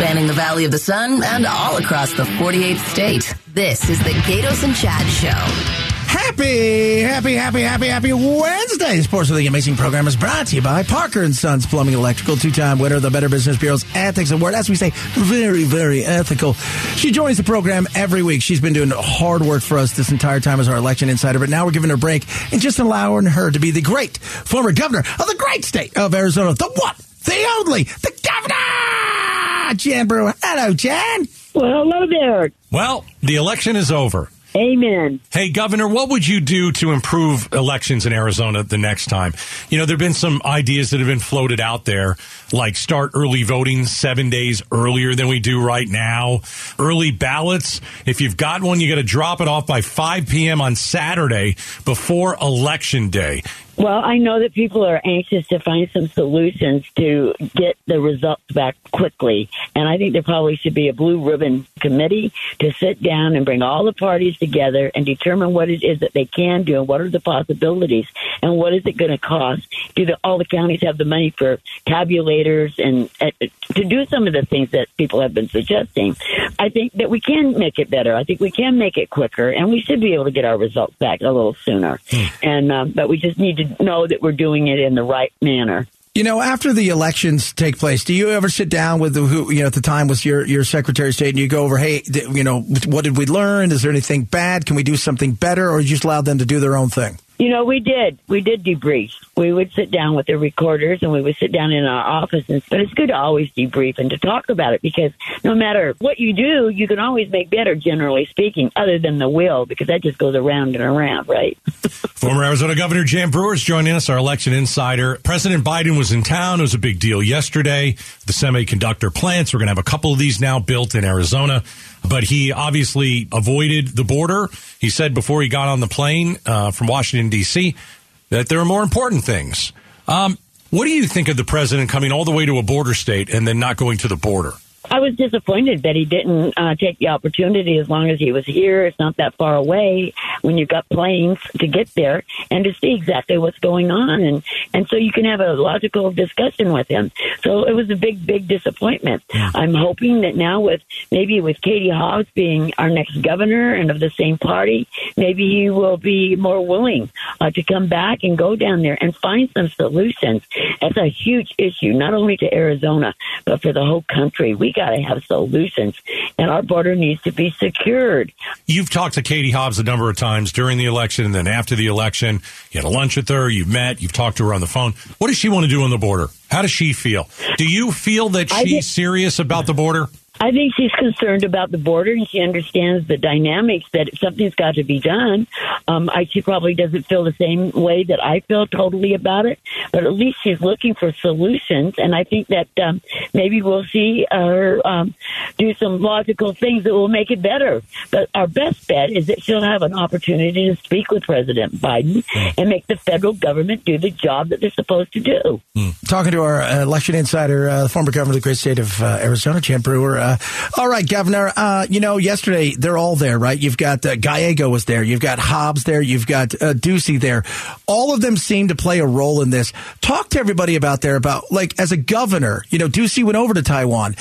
spanning the Valley of the Sun and all across the 48th state. This is the Gaydos and Chad Show. Happy, happy, happy, happy, happy Wednesday. Sports of the Amazing program is brought to you by Parker and Sons Plumbing Electrical, two-time winner of the Better Business Bureau's Ethics Award. As we say, very, very ethical. She joins the program every week. She's been doing hard work for us this entire time as our election insider, but now we're giving her a break and just allowing her to be the great former governor of the great state of Arizona, the one, the only, the governor, Jan Brewer. Hello, Jan. Well, hello there. Well, the election is over. Amen. Hey, Governor, what would you do to improve elections in Arizona the next time? You know, there have been some ideas that have been floated out there, like start early voting seven days earlier than we do right now. Early ballots. If you've got one, you got to drop it off by 5 p.m. on Saturday before Election Day. Well, I know that people are anxious to find some solutions to get the results back quickly. And I think there probably should be a blue ribbon committee to sit down and bring all the parties together and determine what it is that they can do and what are the possibilities and what is it going to cost. Do the, all the counties have the money for tabulators and uh, to do some of the things that people have been suggesting? I think that we can make it better. I think we can make it quicker and we should be able to get our results back a little sooner. Hmm. And, um, but we just need to know that we're doing it in the right manner. You know, after the elections take place, do you ever sit down with the, who, you know, at the time was your, your Secretary of State and you go over, hey, you know, what did we learn? Is there anything bad? Can we do something better? Or you just allow them to do their own thing? You know, we did. We did debrief. We would sit down with the recorders and we would sit down in our offices. But it's good to always debrief and to talk about it because no matter what you do, you can always make better, generally speaking, other than the will, because that just goes around and around, right? Former Arizona Governor Jan Brewer is joining us, our election insider. President Biden was in town. It was a big deal yesterday. The semiconductor plants, we're going to have a couple of these now built in Arizona but he obviously avoided the border. He said before he got on the plane uh, from Washington, D.C., that there are more important things. Um, what do you think of the president coming all the way to a border state and then not going to the border? I was disappointed that he didn't uh, take the opportunity as long as he was here. It's not that far away when you've got planes to get there and to see exactly what's going on. And, and so you can have a logical discussion with him. So it was a big, big disappointment. I'm hoping that now with maybe with Katie Hobbs being our next governor and of the same party, maybe he will be more willing uh, to come back and go down there and find some solutions. That's a huge issue, not only to Arizona, but for the whole country. We got to have solutions, and our border needs to be secured. You've talked to Katie Hobbs a number of times during the election and then after the election. You had a lunch with her, you've met, you've talked to her on the phone. What does she want to do on the border? How does she feel? Do you feel that she's serious about the border? I think she's concerned about the border and she understands the dynamics that something's got to be done. Um, I, she probably doesn't feel the same way that I feel totally about it, but at least she's looking for solutions. And I think that um, maybe we'll see her um, do some logical things that will make it better. But our best bet is that she'll have an opportunity to speak with President Biden and make the federal government do the job that they're supposed to do. Mm. Talking to our uh, election insider, uh, former governor of the great state of uh, Arizona, Jan Brewer. Uh, all right, Governor. Uh, you know, yesterday they're all there, right? You've got uh, Gallego was there. You've got Hobbs there. You've got uh, Ducey there. All of them seem to play a role in this. Talk to everybody about there about like as a governor. You know, Ducey went over to Taiwan.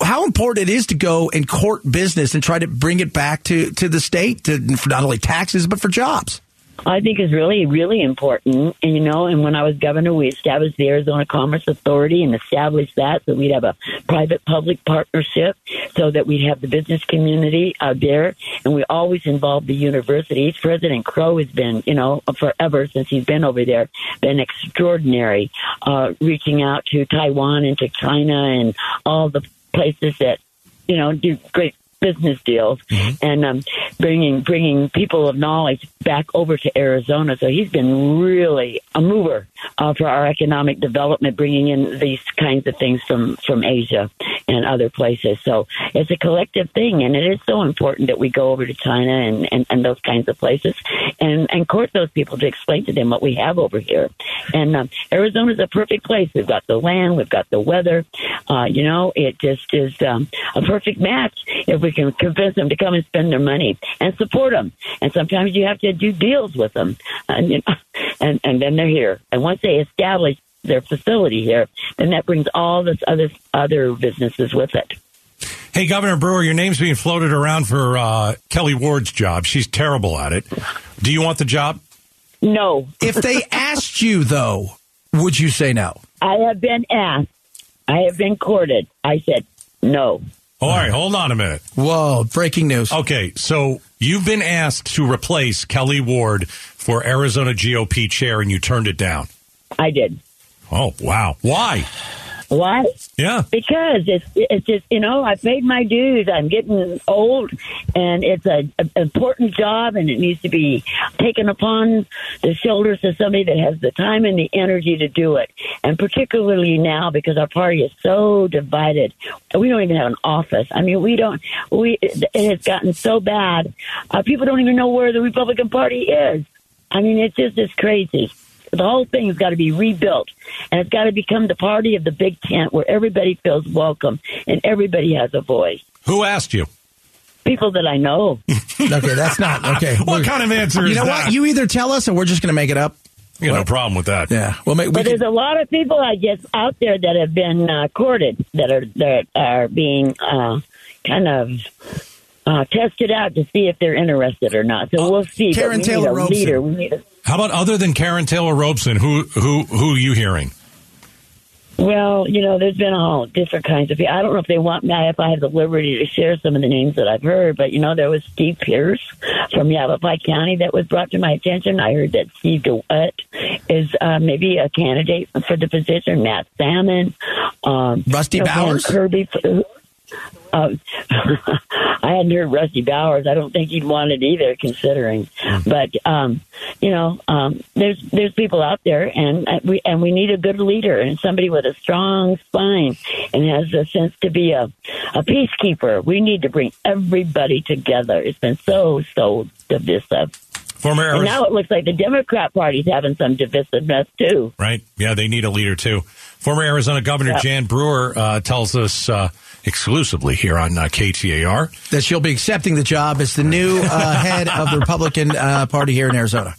How important it is to go and court business and try to bring it back to to the state to for not only taxes but for jobs. I think is really, really important. And, you know, and when I was governor, we established the Arizona Commerce Authority and established that so we'd have a private public partnership so that we'd have the business community out there. And we always involved the universities. President Crow has been, you know, forever since he's been over there, been extraordinary, uh, reaching out to Taiwan and to China and all the places that you know, do great business deals mm-hmm. and um, bringing bringing people of knowledge back over to Arizona. So he's been really a mover uh, for our economic development, bringing in these kinds of things from from Asia and other places. So it's a collective thing, and it is so important that we go over to China and, and, and those kinds of places and and court those people to explain to them what we have over here. And um, Arizona is a perfect place. We've got the land, we've got the weather. Uh, you know, it just is um, a perfect match if we can convince them to come and spend their money and support them. And sometimes you have to do deals with them, and you know, and and then they're here. And once they establish their facility here, then that brings all this other other businesses with it. Hey, Governor Brewer, your name's being floated around for uh, Kelly Ward's job. She's terrible at it. Do you want the job? No, If they asked you, though, would you say no? I have been asked. I have been courted. I said no. All right, hold on a minute. Whoa, breaking news. Okay, so you've been asked to replace Kelly Ward for Arizona GOP chair, and you turned it down. I did. Oh, wow. Why? Why? Yeah. Because it's it's just you know I've paid my dues. I'm getting old, and it's a, a important job, and it needs to be taken upon the shoulders of somebody that has the time and the energy to do it. And particularly now, because our party is so divided, we don't even have an office. I mean, we don't. We it has gotten so bad. Uh, people don't even know where the Republican Party is. I mean, it's just it's crazy. The whole thing's got to be rebuilt, and it's got to become the party of the big tent where everybody feels welcome and everybody has a voice. Who asked you? People that I know. Okay, that's not okay. What We're- kind of answer You is know that? what? You either tell us, or we're just going to make it up. You got no problem with that. Yeah, we'll. We But can, there's a lot of people, I guess, out there that have been uh, courted that are that are being uh, kind of uh, tested out to see if they're interested or not. So we'll see. But Karrin we Taylor need a Robson. leader. We need a, How about other than Karrin Taylor Robson? Who who who are you hearing? well, you know, there's been all different kinds of people. I don't know if they want me if I have the liberty to share some of the names that I've heard, but you know, there was Steve Pierce from Yavapai County that was brought to my attention. I heard that Steve DeWitt is uh, maybe a candidate for the position. Matt Salmon, um, Rusty you know, Bowers. Kirby. Uh, I hadn't heard Rusty Bowers. I don't think he'd want it either, considering. But um, you know, um, there's there's people out there, and uh, we and we need a good leader and somebody with a strong spine and has a sense to be a a peacekeeper. We need to bring everybody together. It's been so so divisive, Former and Arizona, now it looks like the Democrat Party's having some divisiveness too. right? Yeah, they need a leader too. Former Arizona Governor Yeah. Jan Brewer uh, tells us uh, exclusively here on uh, KTAR. that she'll be accepting the job as the new uh, head of the Republican uh, Party here in Arizona.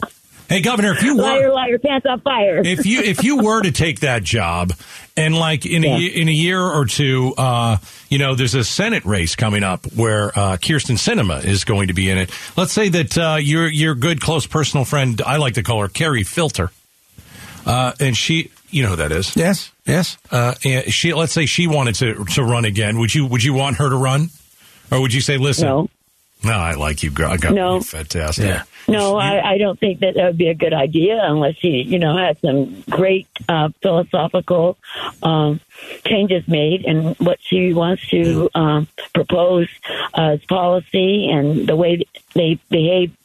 Hey, Governor, if you Liar, were liar, pants on fire. if you if you were to take that job, and like in a Yeah. ye- in a year or two, uh, you know, there's a Senate race coming up where uh, Kyrsten Sinema is going to be in it. Let's say that uh, your your good close personal friend, I like to call her Carrie Filter, uh, and she, you know who that is. Yes, yes. Uh, and she, let's say she wanted to to run again. Would you would you want her to run, or would you say, listen, no. no, I like you, girl. I got No. fantastic. Yeah. No, I, I don't think that that would be a good idea unless he, you know, has some great uh, philosophical um, changes made and what she wants to um, propose as policy and the way they behave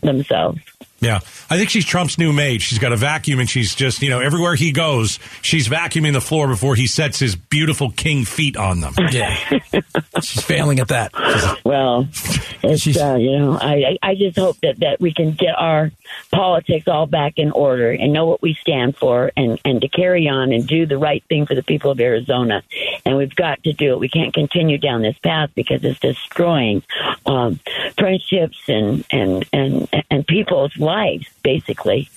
themselves. Yeah, I think she's Trump's new maid. She's got a vacuum, and she's just you know everywhere he goes, she's vacuuming the floor before he sets his beautiful king feet on them. Yeah. She's failing at that. Well, it's She's- uh, you know, I I I just hope that that we can get our politics all back in order and know what we stand for and and to carry on and do the right thing for the people of Arizona. And we've got to do it. We can't continue down this path because it's destroying um, friendships and and and and people's lives, basically.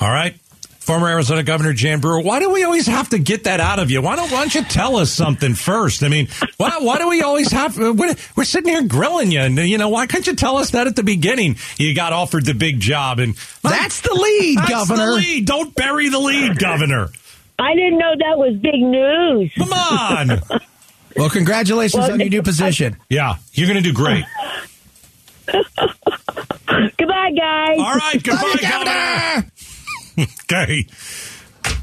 All right. Former Arizona Governor Jan Brewer, why do we always have to get that out of you? Why don't, why don't you tell us something first? I mean, why, why do we always have, we're, we're sitting here grilling you, and, you know, why couldn't you tell us that at the beginning? You got offered the big job, and That's the lead, That's Governor. the lead. Don't bury the lead, Governor. I didn't know that was big news. Come on. Well, congratulations Well, on your new position. yeah, you're going to do great. Goodbye, guys. All right, goodbye, Governor. Okay.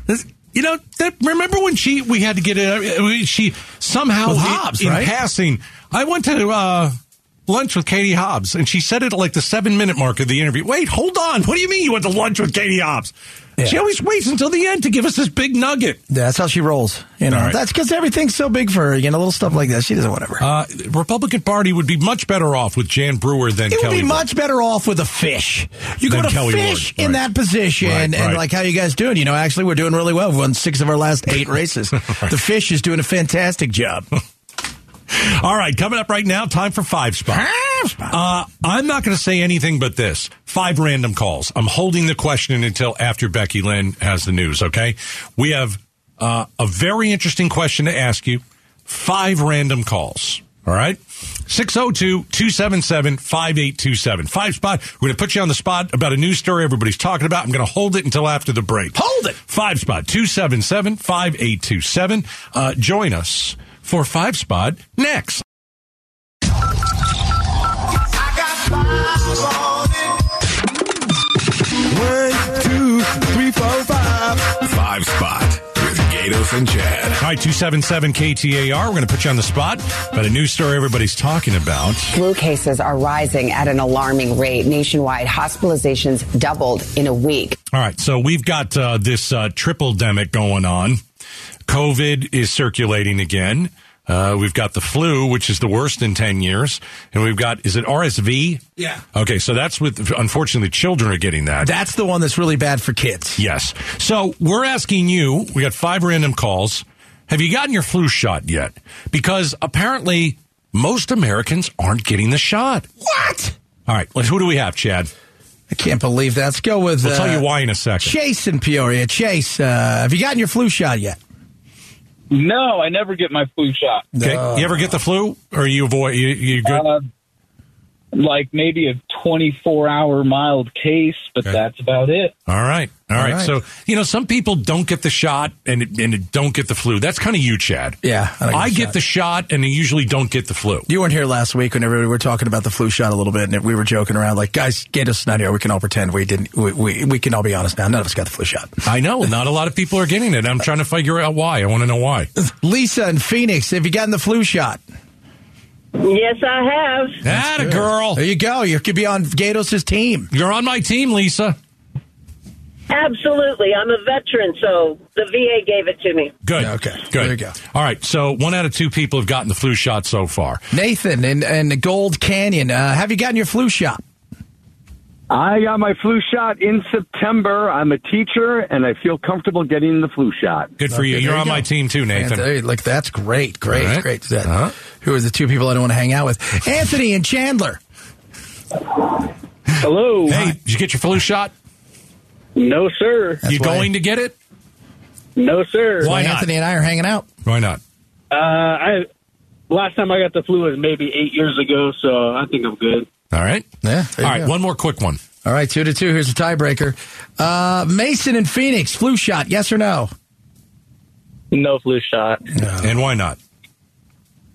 This- You know, that, remember when she we had to get it? She somehow With in- Hobbs, in, right? passing. I went to uh, lunch with Katie Hobbs, and she said it at like the seven minute mark of the interview. Wait, hold on. What do you mean you went to lunch with Katie Hobbs? Yeah. She always waits until the end to give us this big nugget. That's how she rolls. You know, right. that's because everything's so big for her. You know, little stuff like that. She doesn't whatever. Uh, Republican Party would be much better off with Jan Brewer than it would Kelly. be Ward. much better off with a fish. You go to Kelly fish Ward, in right. that position, Right, and right. like how you guys doing? You know, actually, we're doing really well. We've won six of our last eight races. The fish is doing a fantastic job. All right, coming up right now, time for five spot. Uh, I'm not going to say anything but this. Five random calls. I'm holding the question until after Becky Lynn has the news, okay? We have uh, a very interesting question to ask you. Five random calls. All right. 602 277 5827. Five spot. We're going to put you on the spot about a news story everybody's talking about. I'm going to hold it until after the break. Hold it. Five spot 277 5827. Uh, join us for five spot next. One, two, three, four, five. Five Spot with Gaydos and Chad. All right, 277 KTAR. We're going to put you on the spot about a news story everybody's talking about. Flu cases are rising at an alarming rate. Nationwide, hospitalizations doubled in a week. All right, so we've got uh, this uh, triple demic going on. COVID is circulating again. Uh, we've got the flu, which is the worst in 10 years. And we've got, is it RSV? Yeah. Okay, so that's with, unfortunately, children are getting that. That's the one that's really bad for kids. Yes. So we're asking you, we got five random calls. Have you gotten your flu shot yet? Because apparently most Americans aren't getting the shot. What? All right, let's, who do we have, Chad? I can't believe that. Let's go with. We'll uh, tell you why in a second. Chase in Peoria. Chase, uh, have you gotten your flu shot yet? No, I never get my flu shot. Okay. You ever get the flu, or you avoid? You, you good? Uh, like maybe a 24 hour mild case, but Okay. that's about it. All right. All right. right. So, you know, some people don't get the shot and and don't get the flu. That's kind of you, Chad. Yeah, I don't get I the get shot. the shot and I usually don't get the flu. You weren't here last week when everybody were talking about the flu shot a little bit, and we were joking around like, guys, get us not here. We can all pretend we didn't. We, we, we can all be honest now. None of us got the flu shot. I know. Not a lot of people are getting it. I'm trying to figure out why. I want to know why. Lisa in Phoenix, have you gotten the flu shot? Yes, I have. That a girl. There you go. You could be on Gaydos' team. You're on my team, Lisa. Absolutely. I'm a veteran, so the VA gave it to me. Good. Yeah, okay. Good. There you go. All right. So one out of two people have gotten the flu shot so far. Nathan in, in the Gold Canyon, uh, have you gotten your flu shot? I got my flu shot in September. I'm a teacher, and I feel comfortable getting the flu shot. Good for you. Okay, You're you on go. my team too, Nathan. And there- like that's great, great, All right. great. That, Uh-huh. Who are the two people I don't want to hang out with? Anthony and Chandler. Hello. Hey, did you get your flu shot? No, sir. That's you why- going to get it? No, sir. Why not? Anthony and I are hanging out. Why not? Uh, I last time I got the flu was maybe eight years ago, so I think I'm good. All right. Yeah. there All you right. go. One more quick one. All right, two to two. Here's a tiebreaker. Uh, Mason and Phoenix, flu shot, yes or no? No flu shot. And why not?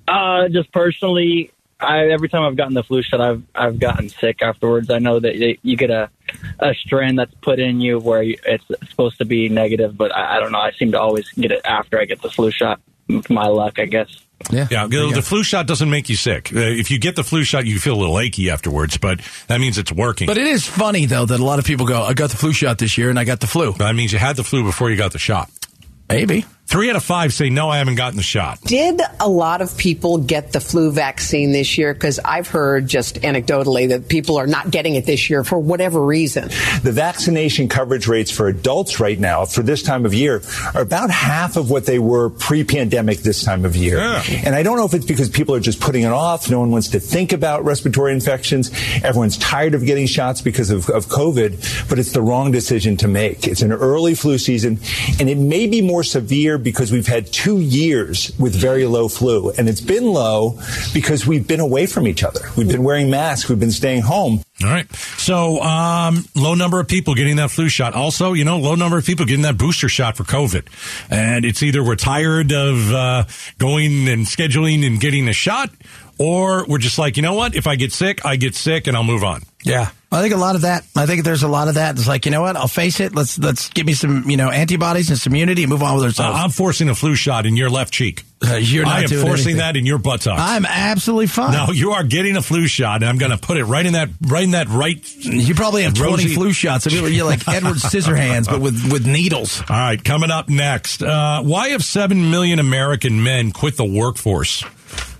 Uh, just personally, I every time I've gotten the flu shot, I've I've gotten sick afterwards. I know that you get a a strand that's put in you where you, it's supposed to be negative, but I, I don't know. I seem to always get it after I get the flu shot. My luck, I guess. Yeah. Yeah, the, the flu shot doesn't make you sick. Uh, if you get the flu shot, you feel a little achy afterwards, but that means it's working. But it is funny, though, that a lot of people go, I got the flu shot this year and I got the flu. that means you had the flu before you got the shot. Maybe. Three out of five say no, I haven't gotten the shot. Did a lot of people get the flu vaccine this year? Because I've heard just anecdotally that people are not getting it this year for whatever reason. The vaccination coverage rates for adults right now for this time of year are about half of what they were pre-pandemic this time of year. Yeah. And I don't know if it's because people are just putting it off. No one wants to think about respiratory infections. Everyone's tired of getting shots because of, of COVID, but it's the wrong decision to make. It's an early flu season and it may be more severe because we've had two years with very low flu and it's been low because we've been away from each other. We've been wearing masks. We've been staying home. All right. So, um, low number of people getting that flu shot. Also, you know, low number of people getting that booster shot for COVID. And it's either we're tired of uh, going and scheduling and getting a shot, or we're just like, you know what? If I get sick, I get sick and I'll move on. Yeah. I think a lot of that. I think there's a lot of that. It's like, you know what? I'll face it. Let's let's give me some, you know, antibodies and some immunity and move on with Uh, ourselves. I'm forcing a flu shot in your left cheek. Uh, you're not I am forcing anything. that in your buttocks. I'm absolutely fine. no, you are getting a flu shot, and I'm going to put it right in that, right in that right. You probably have 20 Rosy- flu shots. I mean, you're like Edward Scissorhands, but with, with needles. All right, coming up next. Uh, why have seven million American men quit the workforce?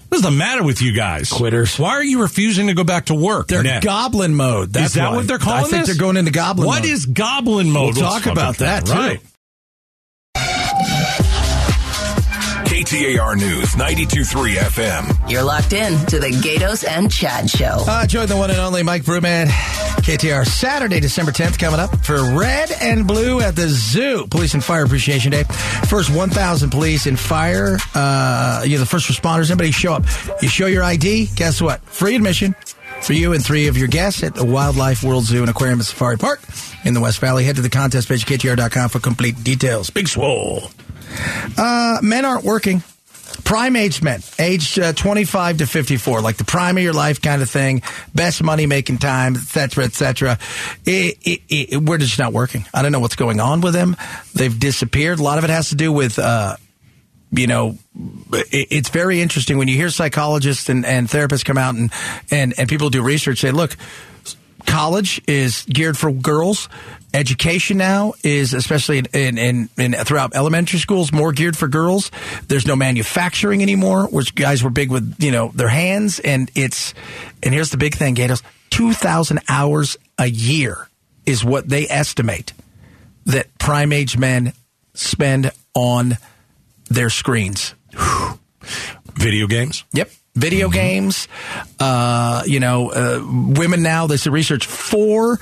What's the matter with you guys? Quitters. Why are you refusing to go back to work? They're Next? goblin mode. That's Is that why. what they're calling I think this? they're going into goblin What mode. is goblin mode? We'll talk about that, too. Right. KTAR News 92.3 FM. You're locked in to the Gaydos and Chad Show. Uh, join the one and only Mike Brewman. KTAR Saturday, December 10th, coming up for Red and Blue at the Zoo. Police and Fire Appreciation Day. First 1,000 police and fire, uh, you know, the first responders, anybody show up. You show your ID, guess what? Free admission for you and three of your guests at the Wildlife World Zoo and Aquarium and Safari Park in the West Valley. Head to the contest page, ktar.com for complete details. Big swole. Uh, men aren't working. Prime age men, aged uh, 25 to 54, like the prime of your life kind of thing, best money making time, et cetera, et cetera. It, it, it, we're just not working. I don't know what's going on with them. They've disappeared. A lot of it has to do with, uh, you know, it, it's very interesting when you hear psychologists and, and therapists come out and, and, and people do research say, look, college is geared for girls. Education now is, especially in, in, in, in, throughout elementary schools, more geared for girls. There's no manufacturing anymore, which guys were big with, you know, their hands. And it's, and here's the big thing, Gaydos, 2,000 hours a year is what they estimate that prime age men spend on their screens. Video games? Yep. Video games, uh, you know, uh, women now, there's research, four,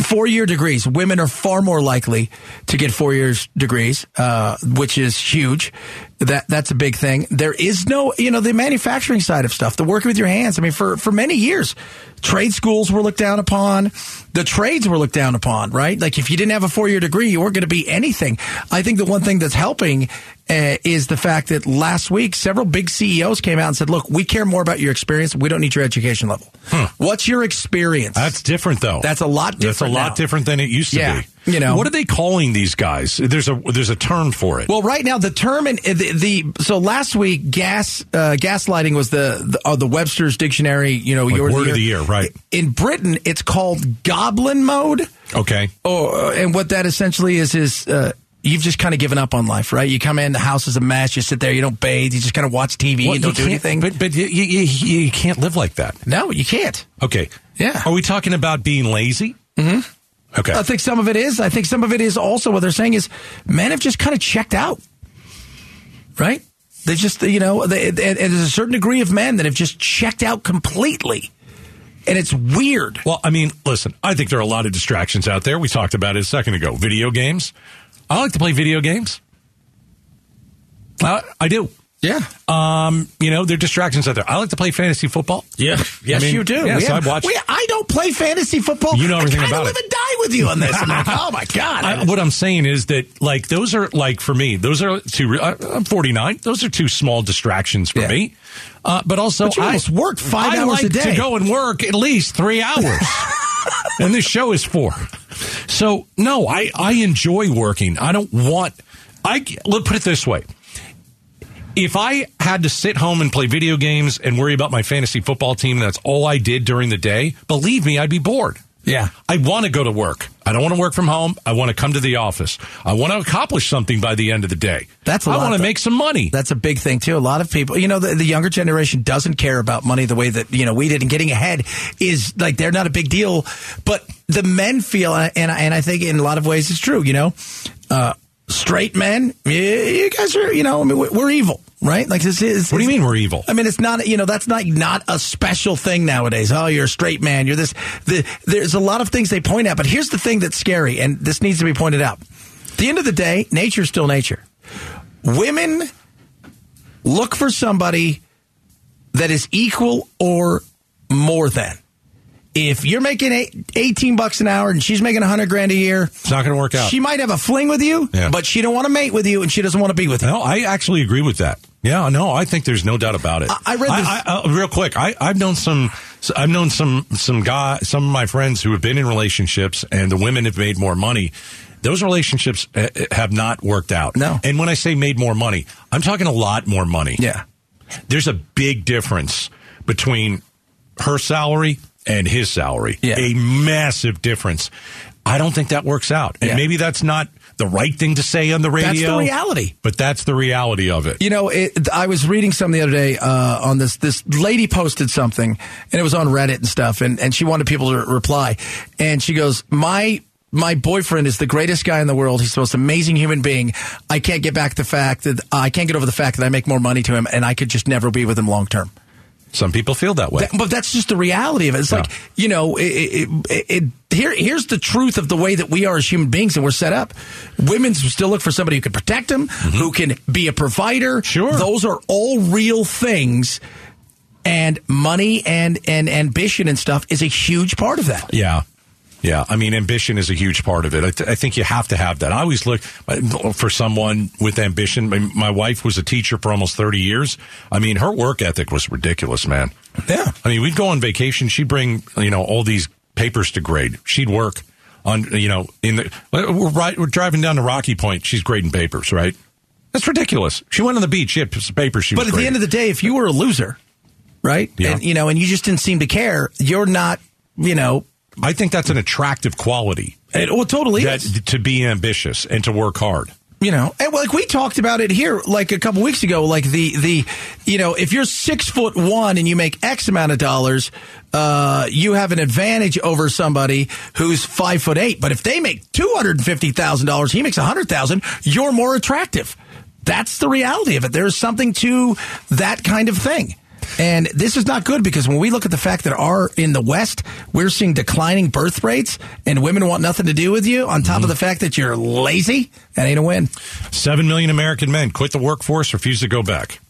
four year degrees. Women are far more likely to get four years degrees, uh, which is huge. That, that's a big thing. There is no, you know, the manufacturing side of stuff, the working with your hands. I mean, for, for many years, trade schools were looked down upon. The trades were looked down upon, right? Like if you didn't have a four year degree, you weren't going to be anything. I think the one thing that's helping uh, is the fact that last week several big CEOs came out and said, "Look, we care more about your experience. We don't need your education level. What's your experience?" That's different, though. That's a lot different. That's a lot now. different than it used to Yeah, be. You know. what are they calling these guys? There's a there's a term for it. Well, right now the term and the, the so last week gas uh, gaslighting was the the, uh, the Webster's dictionary. You know, Like your word of the year, right? In Britain, it's called goblin mode. Okay. Oh, uh, and what that essentially is is uh, you've just kind of given up on life, right? You come in, the house is a mess. You sit there, you don't bathe, you just kind of watch TV Well, and don't do anything. But but you, you, you, you can't live like that. No, you can't. Okay. Yeah. Are we talking about being lazy? Mm-hmm. Okay. I think some of it is. I think some of it is also what they're saying is men have just kind of checked out, right? They just, you know, they, and, and there's a certain degree of men that have just checked out completely. And it's weird. Well, I mean, listen, I think there are a lot of distractions out there. We talked about it a second ago. Video games. I like to play video games. Uh, I do. Yeah. Um, you know, there are distractions out there. I like to play fantasy football. Yeah. Yes, I mean, you do. Yes, We have- I watch. we- I don't play fantasy football. You know everything I about live it. and die with you on this. I'm like, oh my god. I, what I'm saying is that, like, those are like for me. Those are two. Uh, I'm 49. Those are two small distractions for me. Uh, but also, But you I almost work five I hours like a day. to go and work at least three hours, and this show is four. So no, I I enjoy working. I don't want. I let put it this way. If I had to sit home and play video games and worry about my fantasy football team, and that's all I did during the day, believe me, I'd be bored. Yeah. I want to go to work. I don't want to work from home. I want to come to the office. I want to accomplish something by the end of the day. That's a I want to make some money. That's a big thing too. A lot of people, you know, the, the younger generation doesn't care about money the way that you know we did. And getting ahead is like they're not a big deal. But the men feel, and and I think in a lot of ways it's true. You know, uh, straight men, you, guys are, you know, I mean, we're evil, right? Like this is. What do you mean we're evil? I mean, it's not, you know, that's not not a special thing nowadays. Oh, you're a straight man. You're this. The, there's a lot of things they point at, but here's the thing that's scary, and this needs to be pointed out. At the end of the day, nature's still nature. Women look for somebody that is equal or more than. If you're making eight, 18 bucks an hour and she's making 100 grand a year, It's not going to work out. she might have a fling with you, Yeah. but she don't want to mate with you and she doesn't want to be with you. No, I actually agree with that. Yeah, no, I think there's no doubt about it. I- I read this- I, uh, real quick. I, I've known some. I've known some some guy, some of my friends who have been in relationships, and the women have made more money. Those relationships uh, have not worked out. No. And when I say made more money, I'm talking a lot more money. Yeah. There's a big difference between her salary and his salary. Yeah. A massive difference. I don't think that works out. And Yeah. maybe that's not the right thing to say on the radio. That's the reality. But that's the reality of it. You know, it, I was reading something the other day uh, on this. This lady posted something, and it was on Reddit and stuff, and, and she wanted people to reply. And she goes, "My my boyfriend is the greatest guy in the world. He's the most amazing human being. I can't get back the fact that I can't get over the fact that I make more money to him, and I could just never be with him long term. Some people feel that way. That- but that's just the reality of it. It's like you know, it, it, it, here here's the truth of the way that we are as human beings and we're set up. Women still look for somebody who can protect them, mm-hmm. who can be a provider. Sure, those are all real things. And money and and ambition and stuff is a huge part of that. Yeah. Yeah, I mean, ambition is a huge part of it. I, th- I think you have to have that. I always look uh, for someone with ambition. My, my wife was a teacher for almost 30 years. I mean, her work ethic was ridiculous, man. Yeah. I mean, we'd go on vacation. She'd bring, you know, all these papers to grade. She'd work on, you know, in the, we're right, we're driving down to Rocky Point. She's grading papers, right? That's ridiculous. She went on the beach. She had papers she But at the end of the day, if you were a loser, right? Yeah. And you know, and you just didn't seem to care, you're not, you know, I think that's an attractive quality. It, well, totally that, to be ambitious and to work hard. You know, and like we talked about it here, like a couple weeks ago. Like the the, you know, if you're six foot one and you make X amount of dollars, uh, you have an advantage over somebody who's five foot eight. But if they make two hundred and fifty thousand dollars, he makes a hundred thousand. You're more attractive. That's the reality of it. There's something to that kind of thing. And this is not good because when we look at the fact that our in the West, we're seeing declining birth rates and women want nothing to do with you on top of the fact that you're lazy, that ain't a win. Seven million American men quit the workforce, refuse to go back.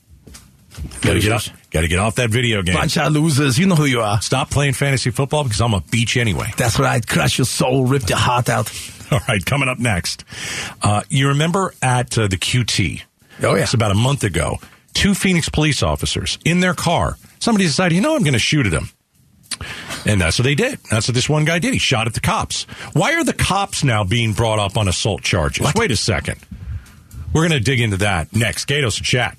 Got to get off. Got to get off that video game. Bunch of losers. You know who you are. Stop playing fantasy football because I'm a beach anyway. That's right. Crush your soul, rip your heart out. All right, coming up next. Uh, you remember at uh, the QT? Oh, yeah. It's about a month ago. Two Phoenix police officers in their car. Somebody decided, you know, I'm going to shoot at him. And that's what they did. That's what this one guy did. He shot at the cops. Why are the cops now being brought up on assault charges? Wait a second. We're going to dig into that next. Gaydos chat.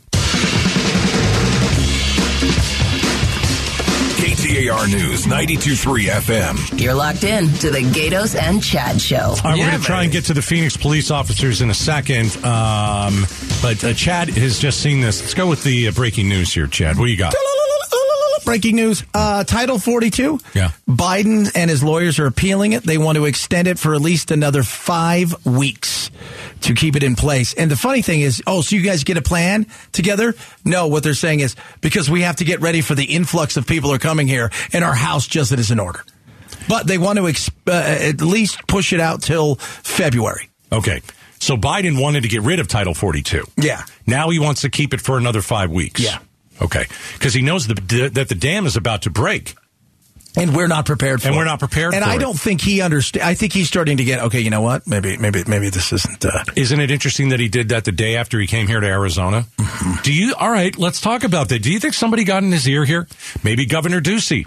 KTAR News 92.3 FM. You're locked in to the Gaydos and Chad Show. All right, we're going to try and get to the Phoenix police officers in a second. Um, but uh, Chad has just seen this. Let's go with the uh, breaking news here, Chad. What do you got? Breaking news. Uh, Title 42. Yeah. Biden and his lawyers are appealing it. They want to extend it for at least another five weeks to keep it in place. And the funny thing is, oh, so you guys get a plan together? No, what they're saying is because we have to get ready for the influx of people who are coming here and our house just isn't in order. But they want to exp- uh, at least push it out till February. Okay. So Biden wanted to get rid of Title 42. Yeah. Now he wants to keep it for another five weeks. Yeah. Okay. Because he knows the, that the dam is about to break. And we're not prepared for And it. we're not prepared And I it. don't think he understands. I think he's starting to get, okay, you know what? Maybe, maybe, maybe this isn't. Uh, Isn't it interesting that he did that the day after he came here to Arizona? Mm-hmm. Do you, all right, let's talk about that. Do you think somebody got in his ear here? Maybe Governor Ducey.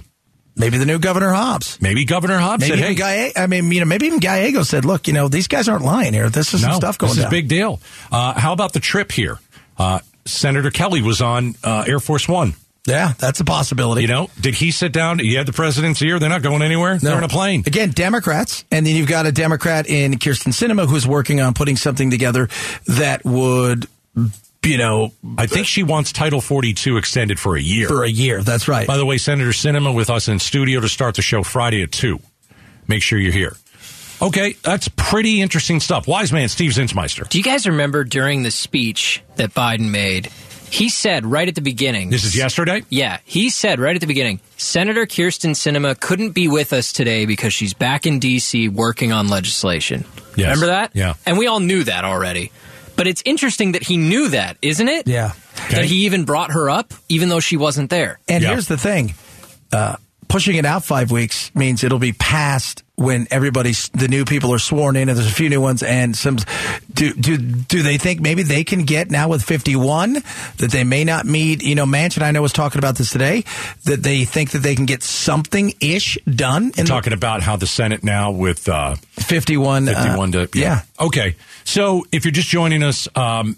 maybe the new Governor Hobbs. Maybe Governor Hobbs Maybe said, hey, Galle- I mean, you know, maybe even Gallego said, "Look, you know, these guys aren't lying here. This is some no, stuff going on. this is a big deal. Uh, how about the trip here? Uh, Senator Kelly was on uh, Air Force One. Yeah, that's a possibility. You know, did he sit down? You had the president's ear. They're not going anywhere. They're in a plane. Again, Democrats, and then you've got a Democrat in Kyrsten Sinema who's working on putting something together that would, you know, I think she wants Title 42 extended for a year. for a year. That's right. By the way, Senator Sinema with us in studio to start the show Friday at 2. Make sure you're here. Okay, that's pretty interesting stuff. Wise man Steve Zinsmeister. Do you guys remember during the speech that Biden made? He said right at the beginning. This is yesterday? Yeah, he said right at the beginning Senator Kyrsten Sinema couldn't be with us today because she's back in D.C. working on legislation. Yes. Remember that? Yeah. And we all knew that already. But it's interesting that he knew that, isn't it? yeah. That he even brought her up, even though she wasn't there. And Yeah. here's the thing: uh, pushing it out five weeks means it'll be passed when everybody's the new people are sworn in, and there's a few new ones. And some do do do they think maybe they can get now with 51 that they may not meet? You know, Manchin I know was talking about this today that they think that they can get something ish done in Talking about how the Senate now with uh, the 51. uh, 51 to. yeah. Okay. So if you're just joining us, um,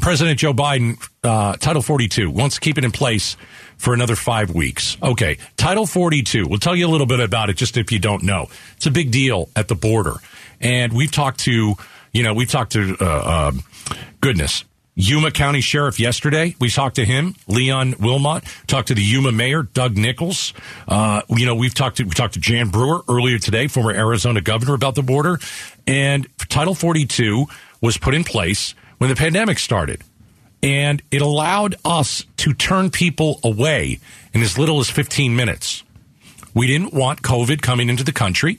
President Joe Biden, uh, Title 42, wants to keep it in place for another five weeks. Okay. Title 42, we'll tell you a little bit about it just if you don't know. It's a big deal at the border. And we've talked to, you know, we've talked to, uh, um, goodness, Yuma County Sheriff yesterday. We talked to him, Leon Wilmot. Talked to the Yuma Mayor, Doug Nichols. Uh, you know, we've talked to we talked to Jan Brewer earlier today, former Arizona governor, about the border. And Title 42 was put in place when the pandemic started, and it allowed us to turn people away in as little as 15 minutes. We didn't want COVID coming into the country.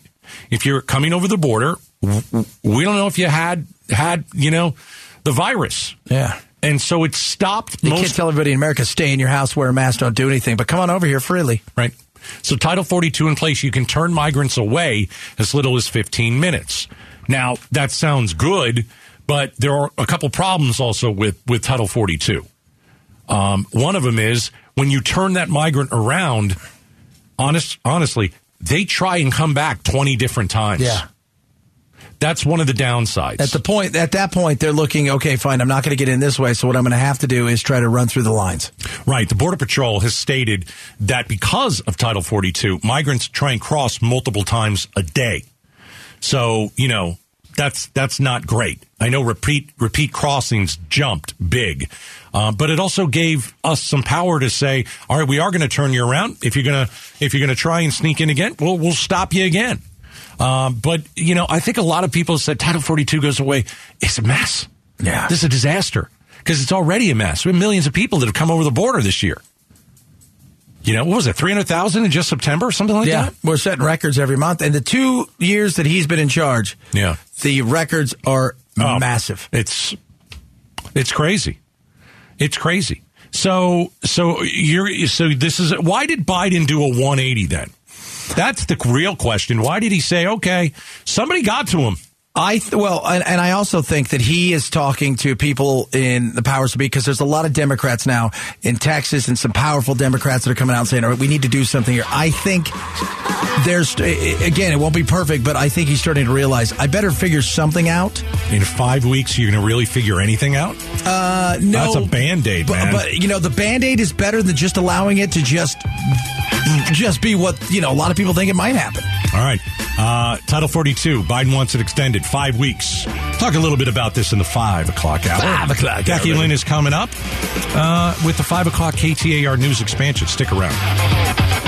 If you're coming over the border, we don't know if you had had you know the virus. Yeah. And so it stopped You most can't tell everybody in America, stay in your house, wear a mask, don't do anything, but come on over here freely. Right. So Title 42 in place, you can turn migrants away as little as 15 minutes. Now, that sounds good, but there are a couple problems also with, with Title 42. Um, one of them is when you turn that migrant around, honest, honestly, they try and come back 20 different times. Yeah. That's one of the downsides. At the point, at that point, they're looking, okay, fine, I'm not going to get in this way, so what I'm going to have to do is try to run through the lines. Right. The Border Patrol has stated that because of Title 42, migrants try and cross multiple times a day. So, you know, that's that's not great. I know repeat repeat crossings jumped big, uh, but it also gave us some power to say, all right, we are going to turn you around. If you're gonna if you're gonna try and sneak in again, we'll we'll stop you again. Um, but you know, I think a lot of people said Title 42 goes away. It's a mess. Yeah, this is a disaster because it's already a mess. We have millions of people that have come over the border this year. You know, what was it, 300,000 in just September, something like yeah, that? we're setting records every month. And the two years that he's been in charge, Yeah. the records are Oh, massive. It's it's crazy. It's crazy. So so you're so this is why did Biden do a 180 then? That's the real question. Why did he say, "Okay, somebody got to him"? I th- well, and, and I also think that he is talking to people in the powers to be because there's a lot of Democrats now in Texas and some powerful Democrats that are coming out and saying, "All right, we need to do something here." I think there's again, it won't be perfect, but I think he's starting to realize I better figure something out. In 5 weeks you're going to really figure anything out? Uh, no, That's a band-aid, but, man. But you know, the band aid is better than just allowing it to just just be what you know. A lot of people think it might happen. All right. Uh, Title 42. Biden wants it extended five weeks. Talk a little bit about this in the five o'clock hour. Five o'clock Becky hour. Lynn is coming up uh, with the five o'clock KTAR news expansion. Stick around.